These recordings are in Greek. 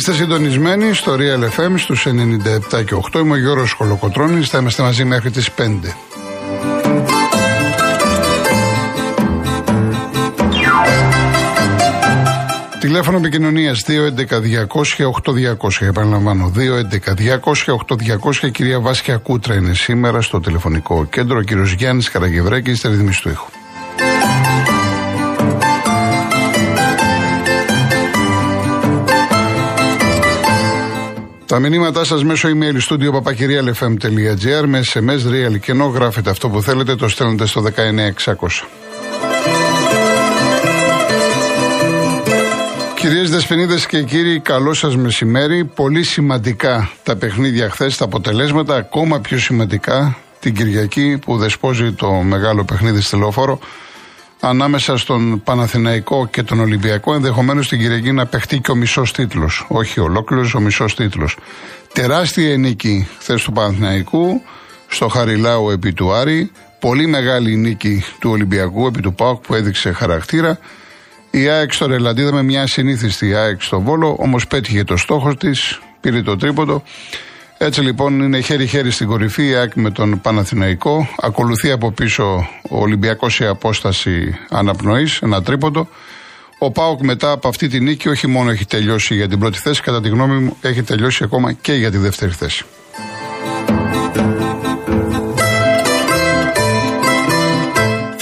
Είστε συντονισμένοι στο Real FM στους 97 και 8. Είμαι ο Γιώργος Χολοκοτρώνης. Θα είμαστε μαζί μέχρι τις 5. Τηλέφωνο επικοινωνίας 211-200-8200. Επαναλαμβάνω, 211-200-8200. Κυρία Βάσια Κούτρα είναι σήμερα στο τηλεφωνικό κέντρο. Ο κύριος Γιάννης Καραγευρέκης, στα ρυθμίση του ήχου. Τα μηνύματά σας μέσω email studio papakirialfm.gr με SMS real και ενώ γράφετε αυτό που θέλετε το στέλνετε στο 19600. Κυρίες Δεσποινίδε και κύριοι, καλό σας μεσημέρι. Πολύ σημαντικά τα παιχνίδια χθες, τα αποτελέσματα. Ακόμα πιο σημαντικά την Κυριακή που δεσπόζει το μεγάλο παιχνίδι στη Λεωφόρο ανάμεσα στον Παναθηναϊκό και τον Ολυμπιακό. Ενδεχομένως την Κυριακή να παιχτεί και ο μισός τίτλος. Όχι ολόκληρος, ο μισός τίτλος. Τεράστια νίκη χθες του Παναθηναϊκού στο Χαριλάου επί του Άρη. Πολύ μεγάλη νίκη του Ολυμπιακού επί του ΠΑΟΚ που έδειξε χαρακτήρα. Η ΑΕΚ στο Ρελαντίδα με μια συνήθιστη ΑΕΚ στο Βόλο, όμως πέτυχε το στόχος της, πήρε το τρίποντο. Έτσι λοιπόν είναι χέρι-χέρι στην κορυφή η ΑΕΚ με τον Παναθηναϊκό. Ακολουθεί από πίσω ο Ολυμπιακός σε απόσταση αναπνοής, ένα τρίποντο. Ο Πάοκ μετά από αυτή τη νίκη όχι μόνο έχει τελειώσει για την πρώτη θέση, κατά τη γνώμη μου έχει τελειώσει ακόμα και για τη δεύτερη θέση.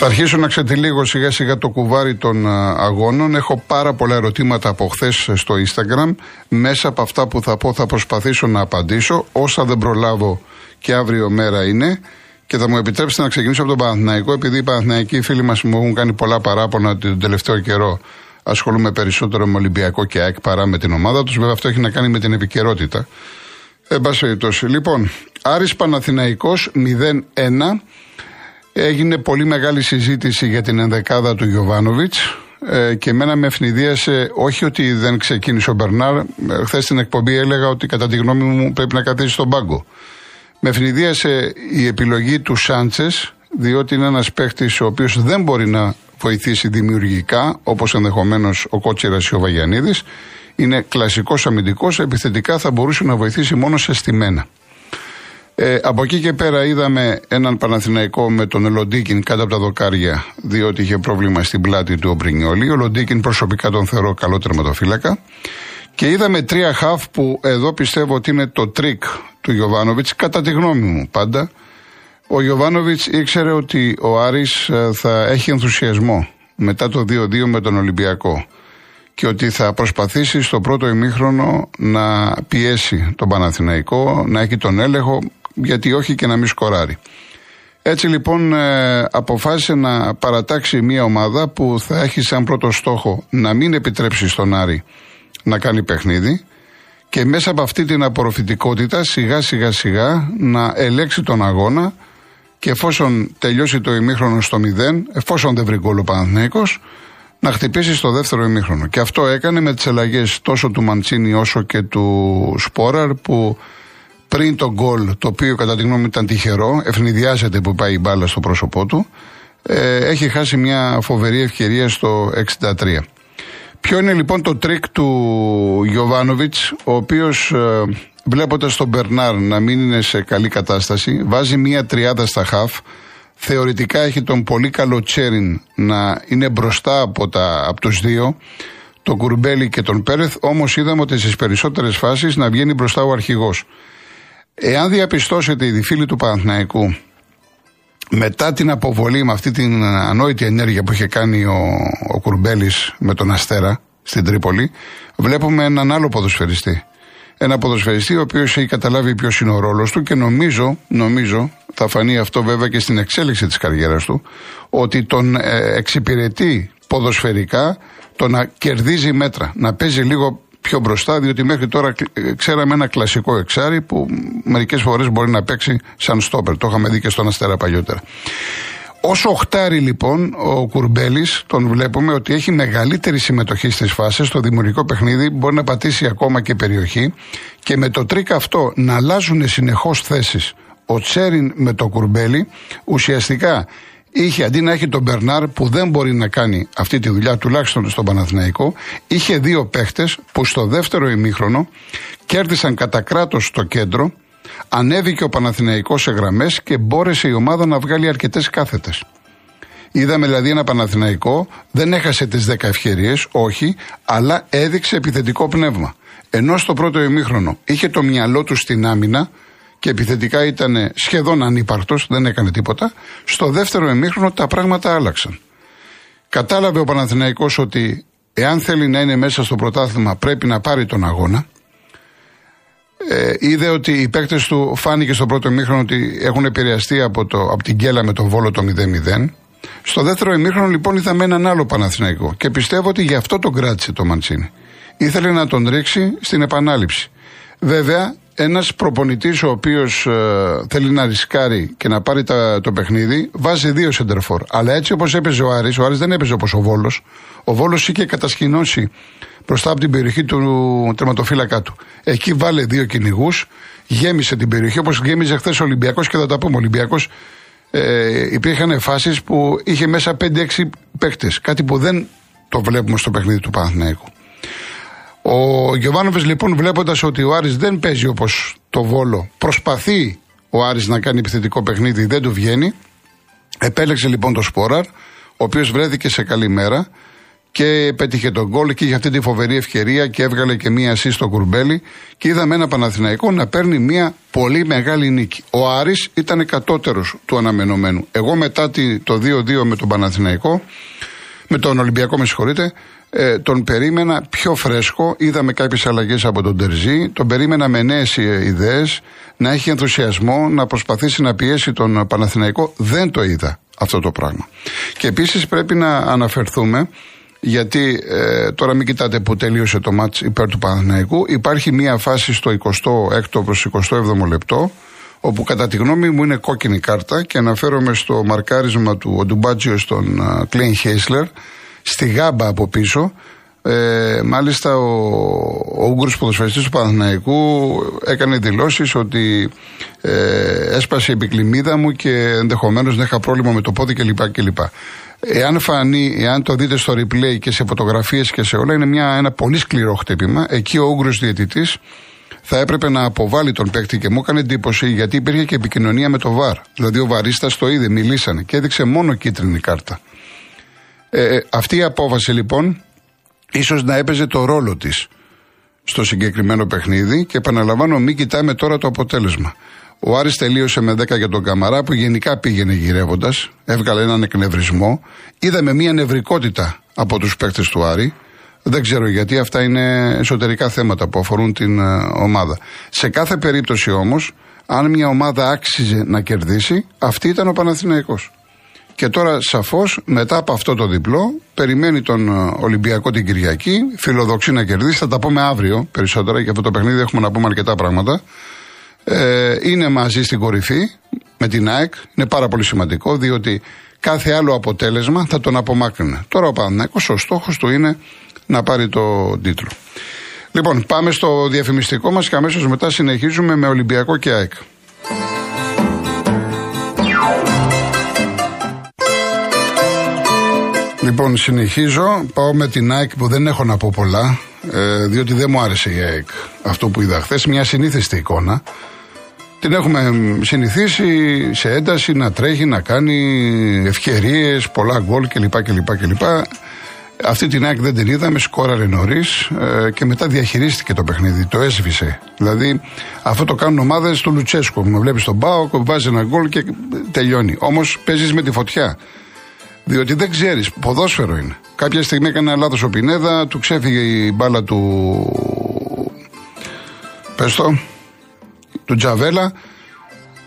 Αρχίσω να ξετυλίγω σιγά σιγά το κουβάρι των αγώνων. Έχω πάρα πολλά ερωτήματα από χθες στο Instagram. Μέσα από αυτά που θα πω θα προσπαθήσω να απαντήσω. Όσα δεν προλάβω και αύριο μέρα είναι. Και θα μου επιτρέψετε να ξεκινήσω από τον Παναθηναϊκό, επειδή οι Παναθηναϊκοί φίλοι μας μου έχουν κάνει πολλά παράπονα τον τελευταίο καιρό. Ασχολούμαι περισσότερο με Ολυμπιακό και ΑΕΚ παρά με την ομάδα τους. Βέβαια, αυτό έχει να κάνει με την επικαιρότητα. Εν πάση περιπτώσει. Λοιπόν, Άρης Παναθηναϊκός 0-1. Έγινε πολύ μεγάλη συζήτηση για την ενδεκάδα του Γιωβάνοβιτς ε, και εμένα με ευνηδίασε όχι ότι δεν ξεκίνησε ο Μπερνάρ. Ε, Χθες στην εκπομπή έλεγα ότι κατά τη γνώμη μου πρέπει να καθίσει στον πάγκο. Με ευνηδίασε η επιλογή του Σάντσες, διότι είναι ένας παίχτης ο οποίος δεν μπορεί να βοηθήσει δημιουργικά, όπως ενδεχομένως ο Κότσιρας ή ο Βαγιανίδης. Είναι κλασικός αμυντικός, επιθετικά θα μπορούσε να βοηθήσει μόνο σε στημένα. Ε, από εκεί και πέρα είδαμε έναν Παναθηναϊκό με τον Λοντίγκιν κάτω από τα δοκάρια, διότι είχε πρόβλημα στην πλάτη του ο Μπρινιόλι. Ο Λοντίγκιν προσωπικά τον θεωρώ καλό τερματοφύλακα. Και είδαμε τρία χαφ που εδώ πιστεύω ότι είναι το τρικ του Γιοβάνοβιτς, κατά τη γνώμη μου πάντα. Ο Γιοβάνοβιτς ήξερε ότι ο Άρης ε, θα έχει ενθουσιασμό μετά το 2-2 με τον Ολυμπιακό και ότι θα προσπαθήσει στο πρώτο ημίχρονο να πιέσει τον Παναθηναϊκό, να έχει τον έλεγχο γιατί όχι και να μην σκοράρει. Έτσι λοιπόν ε, αποφάσισε να παρατάξει μια ομάδα που θα έχει σαν πρώτο στόχο να μην επιτρέψει στον Άρη να κάνει παιχνίδι και μέσα από αυτή την απορροφητικότητα σιγά σιγά σιγά να ελέξει τον αγώνα και εφόσον τελειώσει το ημίχρονο στο 0, εφόσον δεν βρει γκολ ο Παναθηναϊκός, να χτυπήσει στο δεύτερο ημίχρονο. Και αυτό έκανε με τις αλλαγές τόσο του Μαντσίνι όσο και του Σπόραρ που πριν το γκολ, το οποίο κατά τη γνώμη ήταν τυχερό, αιφνιδιάζεται που πάει η μπάλα στο πρόσωπό του, ε, έχει χάσει μια φοβερή ευκαιρία στο 63. Ποιο είναι λοιπόν το τρικ του Γιοβάνοβιτς, ο οποίος ε, βλέποντας τον Μπερνάρ να μην είναι σε καλή κατάσταση, βάζει μια τριάδα στα χαφ. Θεωρητικά έχει τον πολύ καλό Τσέριν να είναι μπροστά από, τα, από τους δύο, τον Κουρμπέλη και τον Πέρεθ, όμως είδαμε ότι στις περισσότερες φάσεις να βγαίνει μπροστά ο αρχηγός. Εάν διαπιστώσετε οι φίλοι του Παναθηναϊκού μετά την αποβολή με αυτή την ανόητη ενέργεια που είχε κάνει ο, ο Κουρμπέλης με τον Αστέρα στην Τρίπολη, βλέπουμε έναν άλλο ποδοσφαιριστή. Ένα ποδοσφαιριστή ο οποίος έχει καταλάβει ποιος είναι ο ρόλος του και νομίζω, νομίζω, θα φανεί αυτό βέβαια και στην εξέλιξη της καριέρας του, ότι τον ε, εξυπηρετεί ποδοσφαιρικά το να κερδίζει μέτρα, να παίζει λίγο πιο μπροστά, διότι μέχρι τώρα ξέραμε ένα κλασικό εξάρι που μερικές φορές μπορεί να παίξει σαν στόπερ. Το είχαμε δει και στον Αστέρα παλιότερα. Όσο οχτάρι λοιπόν ο Κουρμπέλης, τον βλέπουμε ότι έχει μεγαλύτερη συμμετοχή στις φάσεις. Στο δημιουργικό παιχνίδι μπορεί να πατήσει ακόμα και περιοχή. Και με το τρικ αυτό να αλλάζουν συνεχώς θέσεις ο Τσέριν με το Κουρμπέλη, ουσιαστικά είχε αντί να έχει τον Μπερνάρ που δεν μπορεί να κάνει αυτή τη δουλειά, τουλάχιστον στον Παναθηναϊκό, είχε δύο παίχτες που στο δεύτερο ημίχρονο κέρδισαν κατά κράτος το κέντρο, ανέβηκε ο Παναθηναϊκός σε γραμμές και μπόρεσε η ομάδα να βγάλει αρκετές κάθετες. Είδαμε δηλαδή ένα Παναθηναϊκό, δεν έχασε τις 10 ευκαιρίες, όχι, αλλά έδειξε επιθετικό πνεύμα. Ενώ στο πρώτο ημίχρονο είχε το μυαλό του στην άμυνα και επιθετικά ήταν σχεδόν ανύπαρτο, δεν έκανε τίποτα. Στο δεύτερο ημίχρονο τα πράγματα άλλαξαν. Κατάλαβε ο Παναθηναϊκός ότι εάν θέλει να είναι μέσα στο πρωτάθλημα πρέπει να πάρει τον αγώνα. Ε, είδε ότι οι παίκτες του φάνηκε στο πρώτο ημίχρονο ότι έχουν επηρεαστεί από, το, από την κέλα με τον Βόλο το 0-0. Στο δεύτερο ημίχρονο λοιπόν είδαμε έναν άλλο Παναθηναϊκό και πιστεύω ότι γι' αυτό τον κράτησε το Μαντσίνη. Ήθελε να τον ρίξει στην επανάληψη. Βέβαια, ένας προπονητής ο οποίος ε, θέλει να ρισκάρει και να πάρει τα, το παιχνίδι, βάζει δύο σεντερφόρ. Αλλά έτσι όπως έπαιζε ο Άρης, ο Άρης δεν έπαιζε όπως ο Βόλος. Ο Βόλος είχε κατασκηνώσει μπροστά από την περιοχή του τερματοφύλακά του. Εκεί βάλε δύο κυνηγούς, γέμισε την περιοχή όπως γέμιζε χθες ο Ολυμπιακός και θα τα πούμε. Ο Ολυμπιακός ε, υπήρχαν φάσεις που είχε μέσα 5-6 παίκτες. Κάτι που δεν το βλέπουμε στο παιχνίδι του Παναθηναϊκού. Ο Γιωβάνοβε λοιπόν βλέποντας ότι ο Άρης δεν παίζει όπως το Βόλο, προσπαθεί ο Άρης να κάνει επιθετικό παιχνίδι, δεν του βγαίνει. Επέλεξε λοιπόν το Σπόραρ, ο οποίος βρέθηκε σε καλή μέρα και πέτυχε τον γκολ και είχε αυτή τη φοβερή ευκαιρία και έβγαλε και μία ασύ στο κουρμπέλι και είδαμε ένα Παναθηναϊκό να παίρνει μία πολύ μεγάλη νίκη. Ο Άρης ήταν κατώτερος του αναμενωμένου. Εγώ μετά το 2-2 με τον Παναθηναϊκό, με τον Ολυμπιακό με συγχωρείτε, ε, τον περίμενα πιο φρέσκο. Είδαμε κάποιες αλλαγές από τον Τερζή. Τον περίμενα με νέες ιδέες, να έχει ενθουσιασμό, να προσπαθήσει να πιέσει τον Παναθηναϊκό. Δεν το είδα αυτό το πράγμα. Και επίσης πρέπει να αναφερθούμε γιατί ε, τώρα μην κοιτάτε που τελείωσε το μάτς υπέρ του Παναθηναϊκού υπάρχει μια φάση στο 26ο προς 27ο λεπτό όπου κατά τη γνώμη μου είναι κόκκινη κάρτα και αναφέρομαι στο μαρκάρισμα του Οντουμπάτζιο στον Κλέιν Χέισλερ στη γάμπα από πίσω. Ε, μάλιστα ο, ο Ούγγρος ποδοσφαιριστής του Παναθηναϊκού έκανε δηλώσεις ότι ε, έσπασε η επικλημίδα μου και ενδεχομένως να είχα πρόβλημα με το πόδι κλπ. κλπ. Εάν φανεί, εάν το δείτε στο replay και σε φωτογραφίες και σε όλα, είναι μια, ένα πολύ σκληρό χτύπημα. Εκεί ο Ούγγρος διαιτητής θα έπρεπε να αποβάλει τον παίκτη και μου έκανε εντύπωση γιατί υπήρχε και επικοινωνία με το ΒΑΡ. Δηλαδή ο Βαρίστας το είδε, μιλήσανε και έδειξε μόνο κίτρινη κάρτα. Ε, ε, αυτή η απόφαση λοιπόν ίσως να έπαιζε το ρόλο της στο συγκεκριμένο παιχνίδι και επαναλαμβάνω μην κοιτάμε τώρα το αποτέλεσμα. Ο Άρης τελείωσε με 10 για τον Καμαρά που γενικά πήγαινε γυρεύοντας, έβγαλε έναν εκνευρισμό. Είδαμε μια νευρικότητα από τους παίκτες του Άρη. Δεν ξέρω γιατί αυτά είναι εσωτερικά θέματα που αφορούν την ε, ομάδα. Σε κάθε περίπτωση όμως, αν μια ομάδα άξιζε να κερδίσει, αυτή ήταν ο Παναθηναϊκός. Και τώρα σαφώς μετά από αυτό το διπλό περιμένει τον ε, Ολυμπιακό την Κυριακή, φιλοδοξεί να κερδίσει. Θα τα πούμε αύριο περισσότερα για αυτό το παιχνίδι έχουμε να πούμε αρκετά πράγματα. Ε, είναι μαζί στην κορυφή με την ΑΕΚ. Είναι πάρα πολύ σημαντικό διότι κάθε άλλο αποτέλεσμα θα τον απομάκρυνε. Τώρα ο Παναθηναϊκός ο στόχος του είναι να πάρει το τίτλο. Λοιπόν, πάμε στο διαφημιστικό μας και αμέσως μετά συνεχίζουμε με Ολυμπιακό και ΑΕΚ. Λοιπόν, συνεχίζω. Πάω με την ΑΕΚ που δεν έχω να πω πολλά, ε, διότι δεν μου άρεσε η ΑΕΚ αυτό που είδα χθες. Μια συνήθιστη εικόνα. Την έχουμε συνηθίσει σε ένταση να τρέχει, να κάνει ευκαιρίες, πολλά γκολ κλπ. κλπ, κλπ. Αυτή την ΑΕΚ δεν την είδαμε, σκόραρε νωρίς ε, και μετά διαχειρίστηκε το παιχνίδι, το έσβησε. Δηλαδή αυτό το κάνουν ομάδες του Λουτσέσκου. Με βλέπεις τον Πάο, βάζει ένα γκολ και τελειώνει. Όμως παίζεις με τη φωτιά. Διότι δεν ξέρεις, ποδόσφαιρο είναι. Κάποια στιγμή έκανε ένα λάθος ο Πινέδα, του ξέφυγε η μπάλα του. Πες το, του Τζαβέλα.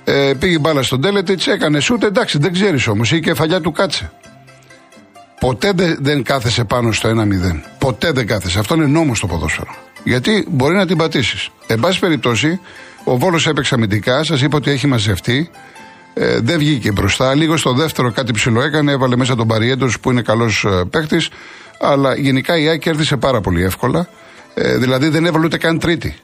Ε, πήγε η μπάλα στον Τέλετιτ, έκανε σούτ. Εντάξει, δεν ξέρεις όμως, η κεφαλιά του κάτσε. Ποτέ δεν κάθεσε πάνω στο 1-0. Ποτέ δεν κάθεσε. Αυτό είναι νόμος στο ποδόσφαιρο. Γιατί μπορεί να την πατήσεις. Εν πάση περιπτώσει, ο Βόλος έπαιξε αμυντικά, σας είπα ότι έχει μαζευτεί. Ε, δεν βγήκε μπροστά. Λίγο στο δεύτερο κάτι ψηλό έκανε, έβαλε μέσα τον Παριέντο που είναι καλός ε, παίκτης. Αλλά γενικά η ΑΕΚ κέρδισε πάρα πολύ εύκολα. Ε, δηλαδή δεν έβαλε ούτε καν τρίτη.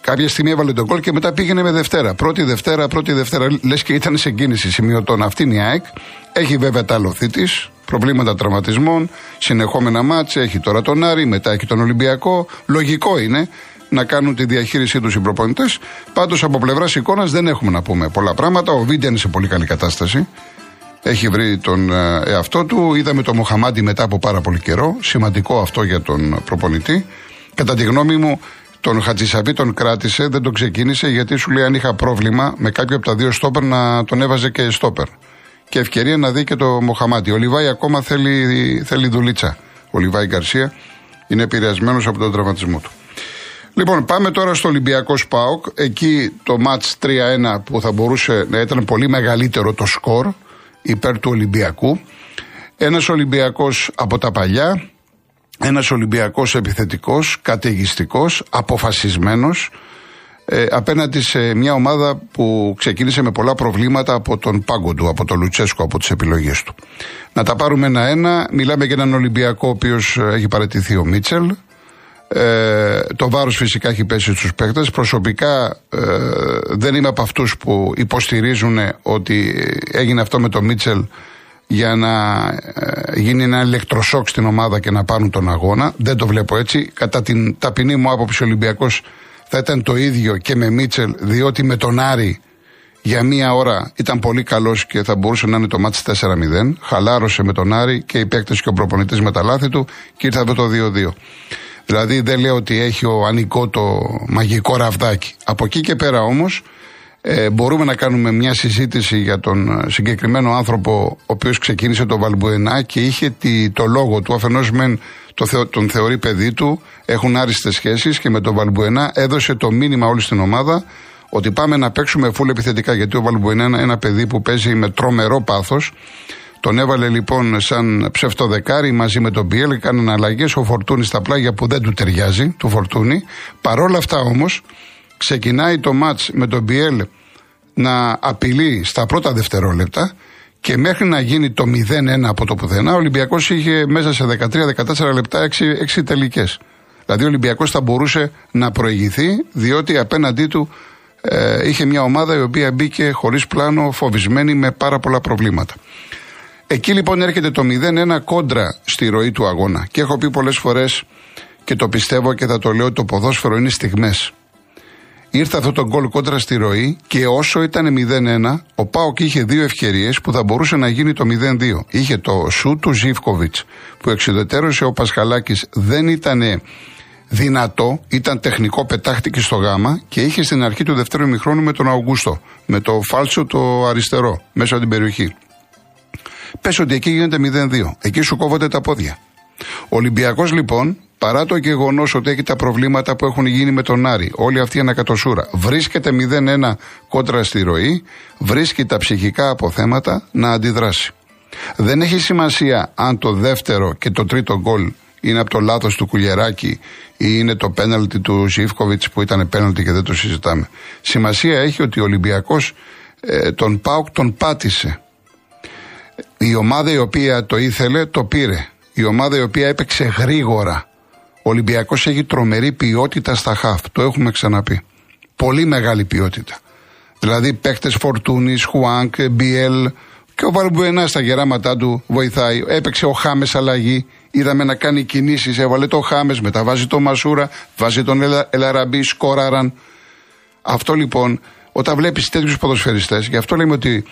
κάποια στιγμή έβαλε τον κόλ και μετά πήγαινε με Δευτέρα. Πρώτη Δευτέρα, πρώτη Δευτέρα. Λες και ήταν σε κίνηση σημειωτών. Αυτή είναι η ΑΕΚ. Έχει βέβαια τα άλοθη τη, προβλήματα τραυματισμών, συνεχόμενα μάτσε. Έχει τώρα τον Άρη, μετά έχει τον Ολυμπιακό. Λογικό είναι να κάνουν τη διαχείρισή τους οι προπονητές. Πάντως από πλευράς εικόνας δεν έχουμε να πούμε πολλά πράγματα. Ο Βίντια είναι σε πολύ καλή κατάσταση. Έχει βρει τον ε, εαυτό του. Είδαμε τον Μοχαμάντι μετά από πάρα πολύ καιρό. Σημαντικό αυτό για τον προπονητή. Κατά τη γνώμη μου, τον Χατζησαβή τον κράτησε, δεν τον ξεκίνησε γιατί σου λέει αν είχα πρόβλημα με κάποιο από τα δύο στόπερ να τον έβαζε και στόπερ. Και ευκαιρία να δει και το Μοχαμάτι. Ο Λιβάη ακόμα θέλει, θέλει δουλίτσα. Ο Λιβάη Γκαρσία είναι επηρεασμένος από τον τραυματισμό του. Λοιπόν, πάμε τώρα στο Ολυμπιακό Σπάοκ. Εκεί το μάτς 3-1 που θα μπορούσε να ήταν πολύ μεγαλύτερο το σκορ υπέρ του Ολυμπιακού. Ένας Ολυμπιακός από τα παλιά, ένας Ολυμπιακός επιθετικός, καταιγιστικός, αποφασισμένος ε, απέναντι σε μια ομάδα που ξεκίνησε με πολλά προβλήματα από τον πάγκο του, από τον Λουτσέσκο, από τις επιλογές του. Να τα πάρουμε ένα-ένα. Μιλάμε για έναν Ολυμπιακό ο οποίος ε, έχει παραιτηθεί ο Μίτσελ. Ε, το βάρος φυσικά έχει πέσει στους παίκτες. Προσωπικά ε, δεν είμαι από αυτούς που υποστηρίζουν ότι έγινε αυτό με το Μίτσελ για να ε, γίνει ένα ηλεκτροσόκ στην ομάδα και να πάρουν τον αγώνα. Δεν το βλέπω έτσι. Κατά την ταπεινή μου άποψη, ο Ολυμπιακός θα ήταν το ίδιο και με Μίτσελ, διότι με τον Άρη για μία ώρα ήταν πολύ καλός και θα μπορούσε να είναι το μάτι 4-0. Χαλάρωσε με τον Άρη και οι παίκτες και ο προπονητής με τα λάθη του και ήρθε αυτό το 2-2. Δηλαδή δεν λέω ότι έχει ο Ανικό το μαγικό ραβδάκι. Από εκεί και πέρα όμως ε, μπορούμε να κάνουμε μια συζήτηση για τον ε, συγκεκριμένο άνθρωπο ο οποίος ξεκίνησε το Βαλμπουενά και είχε τη, το λόγο του αφενός μεν το τον θεωρεί παιδί του, έχουν άριστες σχέσεις και με τον Βαλμπουενά έδωσε το μήνυμα όλη στην ομάδα ότι πάμε να παίξουμε φούλ επιθετικά γιατί ο Βαλμπουενά είναι ένα παιδί που παίζει με τρομερό πάθος τον έβαλε λοιπόν σαν ψευτοδεκάρι μαζί με τον Πιέλ, κάνανε αλλαγές. Ο Φορτούνη στα πλάγια που δεν του ταιριάζει, του Φορτούνη. Παρόλα αυτά όμως, ξεκινάει το ματ με τον Πιέλ να απειλεί στα πρώτα δευτερόλεπτα και μέχρι να γίνει το 0-1 από το πουθενά, ο Ολυμπιακός είχε μέσα σε 13-14 λεπτά 6, 6 τελικές. Δηλαδή ο Ολυμπιακός θα μπορούσε να προηγηθεί, διότι απέναντί του ε, είχε μια ομάδα η οποία μπήκε χωρίς πλάνο, φοβισμένη με πάρα πολλά προβλήματα. Εκεί λοιπόν έρχεται το 0-1 κόντρα στη ροή του αγώνα. Και έχω πει πολλές φορές και το πιστεύω και θα το λέω: Το ποδόσφαιρο είναι στιγμές. Ήρθε αυτό το γκολ κόντρα στη ροή και όσο ήταν 0-1, ο Πάοκ είχε δύο ευκαιρίες που θα μπορούσε να γίνει το 0-2. Είχε το σου του Ζήφκοβιτς που εξουδετέρωσε ο Πασχαλάκης, δεν ήταν δυνατό, ήταν τεχνικό, πετάχτηκε στο γάμα και είχε στην αρχή του δεύτερου ημιχρόνου με τον Αουγκούστο, με το φάλσο το αριστερό, μέσα από την περιοχή. Πες ότι εκεί γίνεται 0-2. Εκεί σου κόβονται τα πόδια. Ο Ολυμπιακός λοιπόν, παρά το γεγονός ότι έχει τα προβλήματα που έχουν γίνει με τον Άρη, όλη αυτή η ανακατοσούρα, βρίσκεται 0-1 κόντρα στη ροή, βρίσκει τα ψυχικά αποθέματα να αντιδράσει. Δεν έχει σημασία αν το δεύτερο και το τρίτο γκολ είναι από το λάθος του Κουλιεράκη ή είναι το πέναλτι του Ζήφκοβιτς που ήταν πέναλτι και δεν το συζητάμε. Σημασία έχει ότι ο Ολυμπιακός ε, τον Πάουκ τον πάτησε. Η ομάδα η οποία το ήθελε το πήρε. Η ομάδα η οποία έπαιξε γρήγορα. Ο Ολυμπιακός έχει τρομερή ποιότητα στα χαφ. Το έχουμε ξαναπεί. Πολύ μεγάλη ποιότητα. Δηλαδή παίχτε Φορτούνης, Χουάνκ, Μπιέλ και ο Βαλμπουενά στα γεράματά του βοηθάει. Έπαιξε ο Χάμες αλλαγή. Είδαμε να κάνει κινήσεις. Έβαλε το Χάμες, μετά βάζει το Μασούρα, βάζει τον Ελαραμπή, σκόραραν. Αυτό λοιπόν, όταν βλέπεις τέτοιους ποδοσφαιριστές, γι' αυτό λέμε ότι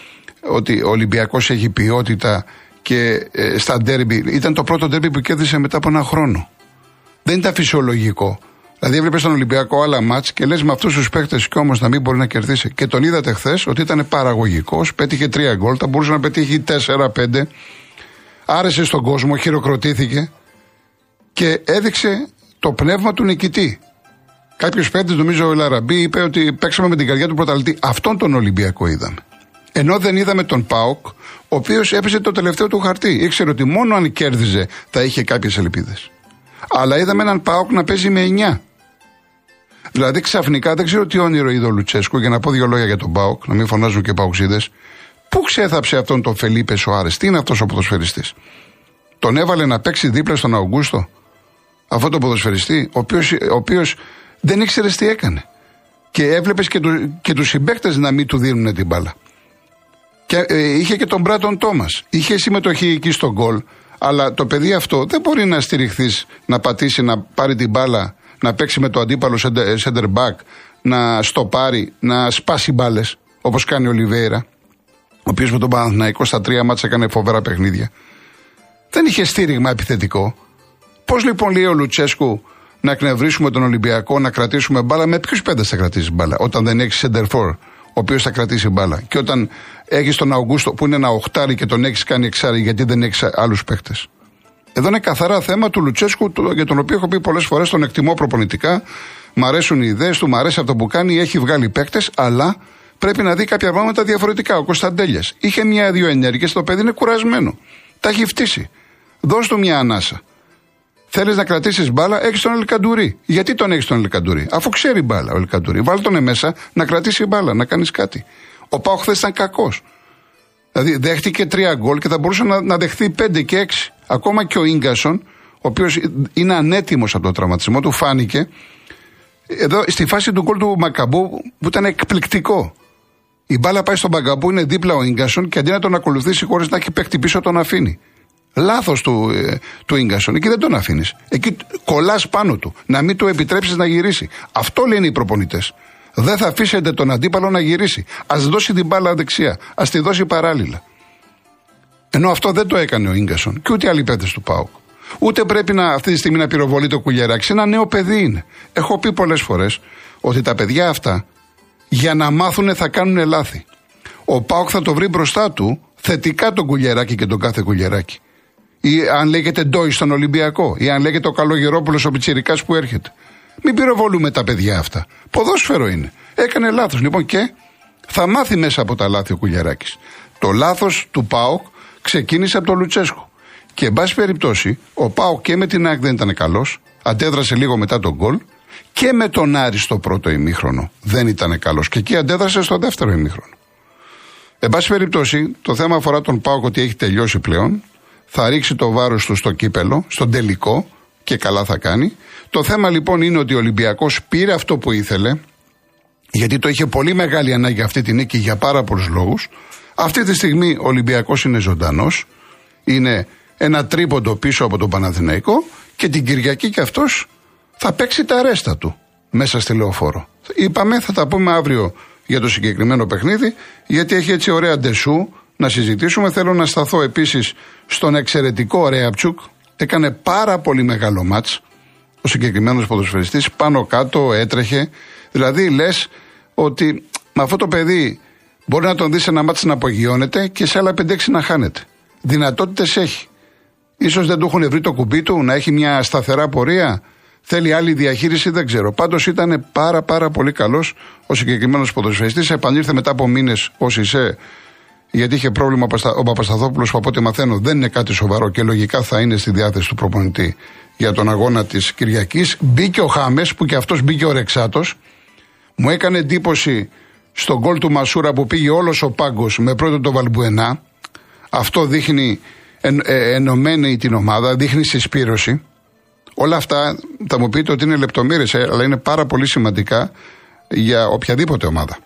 ότι ο Ολυμπιακός έχει ποιότητα και ε, στα ντέρμπι. Ήταν το πρώτο ντέρμπι που κέρδισε μετά από ένα χρόνο. Δεν ήταν φυσιολογικό. Δηλαδή, έβλεπες στον Ολυμπιακό άλλα μάτς και λες με αυτούς τους παίχτε και όμως να μην μπορεί να κερδίσει. Και τον είδατε χθες ότι ήταν παραγωγικός, πέτυχε τρία γκολ, θα μπορούσε να πετύχει τέσσερα-πέντε. Άρεσε στον κόσμο, χειροκροτήθηκε και έδειξε το πνεύμα του νικητή. Κάποιος παίκτης, νομίζω ο Λαραμπή, είπε ότι παίξαμε με την καρδιά του πρωταλητή. Αυτόν τον Ολυμπιακό είδαμε. Ενώ δεν είδαμε τον Πάοκ, ο οποίος έπεσε το τελευταίο του χαρτί. Ήξερε ότι μόνο αν κέρδιζε θα είχε κάποιες ελπίδες. Αλλά είδαμε έναν Πάοκ να παίζει με 9. Δηλαδή ξαφνικά δεν ξέρω τι όνειρο είδε ο Λουτσέσκου, για να πω δύο λόγια για τον Πάοκ, να μην φωνάζουν και Παοξίδες. Πού ξέθαψε αυτόν τον Φελίπε Σοάρε, τι είναι αυτός ο ποδοσφαιριστής; Τον έβαλε να παίξει δίπλα στον Αουγκούστο, αυτό το ποδοσφαιριστή, ο οποίος δεν ήξερε τι έκανε. Και έβλεπες και, του, και τους συμπαίκτες να μην του δίνουν την μπάλα. Και ε, είχε και τον Μπράτον Τόμας. Είχε συμμετοχή εκεί στον γκολ. Αλλά το παιδί αυτό δεν μπορεί να στηριχθείς, να πατήσει, να πάρει την μπάλα, να παίξει με το αντίπαλο center back, να στο πάρει, να σπάσει μπάλες, όπως κάνει ο Λιβέιρα, ο οποίος με τον Παναθηναϊκό στα τρία μάτσα έκανε φοβερά παιχνίδια. Δεν είχε στήριγμα επιθετικό. Πώς λοιπόν λέει ο Λουτσέσκου να εκνευρίσουμε τον Ολυμπιακό, να κρατήσουμε μπάλα, με ποιους πέντε θα κρατήσεις μπάλα, όταν δεν έχεις center for, ο οποίος θα κρατήσει μπάλα. Και όταν έχεις τον Αουγκούστο που είναι ένα οχτάρι και τον έχεις κάνει εξάρι, γιατί δεν έχεις άλλους παίχτε. Εδώ είναι καθαρά θέμα του Λουτσέσκου, για τον οποίο έχω πει πολλές φορές, τον εκτιμώ προπονητικά. Μ' αρέσουν οι ιδέες του, μ' αρέσει αυτό που κάνει, έχει βγάλει παίκτες, αλλά πρέπει να δει κάποια πράγματα διαφορετικά. Ο Κωνσταντέλιας είχε μια-δύο ενέργειες, το παιδί είναι κουρασμένο. Τα έχει φτύσει. Δώσ' του μια ανάσα. Θέλεις να κρατήσεις μπάλα, έχεις τον Ελκαντουρί. Γιατί τον έχεις τον Ελκαντουρί, αφού ξέρει μπάλα ο Ελκαντουρί. Βάλ τον μέσα να κρατήσει μπάλα, να κάνεις κάτι. Ο Πάο χθες ήταν κακός. Δηλαδή δέχτηκε τρία γκολ και θα μπορούσε να, να δεχθεί πέντε και έξι. Ακόμα και ο γκασον, ο οποίος είναι ανέτοιμος από τον τραυματισμό του, φάνηκε εδώ στη φάση του γκολ του Μακαμπού που ήταν εκπληκτικό. Η μπάλα πάει στον Μακαμπού, είναι δίπλα ο γκασον και αντί να τον ακολουθήσει χωρίς να έχει παίχτη πίσω, τον αφήνει. Λάθος του, ε, του γκασον. Εκεί δεν τον αφήνεις. Εκεί κολλάς πάνω του. Να μην του επιτρέψεις να γυρίσει. Αυτό λένε οι προπονητές. Δεν θα αφήσετε τον αντίπαλο να γυρίσει. Α δώσει την μπάλα δεξιά. Α τη δώσει παράλληλα. Ενώ αυτό δεν το έκανε ο γκασον και ούτε άλλοι παίδε του ΠΑΟΚ. Ούτε πρέπει να, αυτή τη στιγμή να πυροβολεί το κουλιαράκι. Ένα νέο παιδί είναι. Έχω πει πολλές φορές ότι τα παιδιά αυτά για να μάθουν θα κάνουν λάθη. Ο Πάοκ θα το βρει μπροστά του θετικά τον κουλιαράκι και τον κάθε κουλιαράκι. Ή αν λέγεται Ντόι στον Ολυμπιακό, ή αν λέγεται ο Καλογερόπουλος ο Πιτσυρικά που έρχεται. Μην πυροβολούμε τα παιδιά αυτά. Ποδόσφαιρο είναι. Έκανε λάθος. Λοιπόν και θα μάθει μέσα από τα λάθη ο Κουλιαράκης. Το λάθος του Πάοκ ξεκίνησε από τον Λουτσέσκο. Και εν πάση περιπτώσει, ο Πάοκ και με την ΑΕΚ δεν ήταν καλός. Αντέδρασε λίγο μετά τον γκολ. Και με τον Άρη στο πρώτο ημίχρονο δεν ήταν καλός. Και εκεί αντέδρασε στο δεύτερο ημίχρονο. Εν πάση περιπτώσει, το θέμα αφορά τον Πάοκ ότι έχει τελειώσει πλέον. Θα ρίξει το βάρος του στο κύπελο, στον τελικό και καλά θα κάνει. Το θέμα λοιπόν είναι ότι ο Ολυμπιακός πήρε αυτό που ήθελε, γιατί το είχε πολύ μεγάλη ανάγκη αυτή την νίκη για πάρα πολλούς λόγους. Αυτή τη στιγμή ο Ολυμπιακός είναι ζωντανός. Είναι ένα τρίποντο πίσω από τον Παναθηναϊκό και την Κυριακή και αυτός θα παίξει τα ρέστα του μέσα στη λεωφόρο. Είπαμε, θα τα πούμε αύριο για το συγκεκριμένο παιχνίδι, γιατί έχει έτσι ωραία ντεσού να συζητήσουμε. Θέλω να σταθώ επίσης στον εξαιρετικό Ρέαπτσουκ. Έκανε πάρα πολύ μεγάλο μάτς ο συγκεκριμένος ποδοσφαιριστής. Πάνω κάτω έτρεχε. Δηλαδή λες ότι με αυτό το παιδί μπορεί να τον δεις σε ένα μάτσο να απογειώνεται και σε άλλα 5-6 να χάνεται. Δυνατότητες έχει. σω δεν του έχουν βρει το κουμπί του να έχει μια σταθερά πορεία. Θέλει άλλη διαχείριση, δεν ξέρω. Πάντως ήταν πάρα πάρα πολύ καλός ο συγκεκριμένος ποδοσφαιριστής. Επανήλθε μετά από μήνες ω είσαι γιατί είχε πρόβλημα ο Παπασταθόπουλος που από ό,τι μαθαίνω δεν είναι κάτι σοβαρό και λογικά θα είναι στη διάθεση του προπονητή για τον αγώνα της Κυριακής. Μπήκε ο Χάμες που και αυτός μπήκε ο Ρεξάτος. Μου έκανε εντύπωση στον γκολ του Μασούρα που πήγε όλος ο πάγκος με πρώτο το Βαλμπουενά. Αυτό δείχνει εν, ε, ενωμένη την ομάδα, δείχνει συσπήρωση. Όλα αυτά θα μου πείτε ότι είναι λεπτομέρειες, ε, αλλά είναι πάρα πολύ σημαντικά για οποιαδήποτε ομάδα.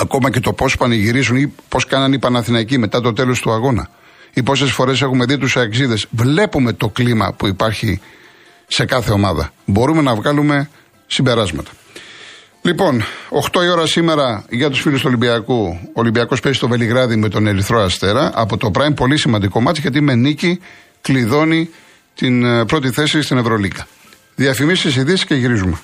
Ακόμα και το πώς πανηγυρίζουν ή πώς κάνανε οι Παναθηναϊκοί μετά το τέλος του αγώνα. Ή πόσες φορές έχουμε δει τους αεξίδες. Βλέπουμε το κλίμα που υπάρχει σε κάθε ομάδα. Μπορούμε να βγάλουμε συμπεράσματα. Λοιπόν, 8 η ώρα σήμερα για τους φίλους του Ολυμπιακού. Ο Ολυμπιακός παίζει στο Βελιγράδι με τον Ερυθρό Αστέρα. Από το Prime πολύ σημαντικό μάτι γιατί με νίκη κλειδώνει την ε, πρώτη θέση στην Ευρωλίκα. Διαφημίσεις, ειδήσεις και γυρίζουμε.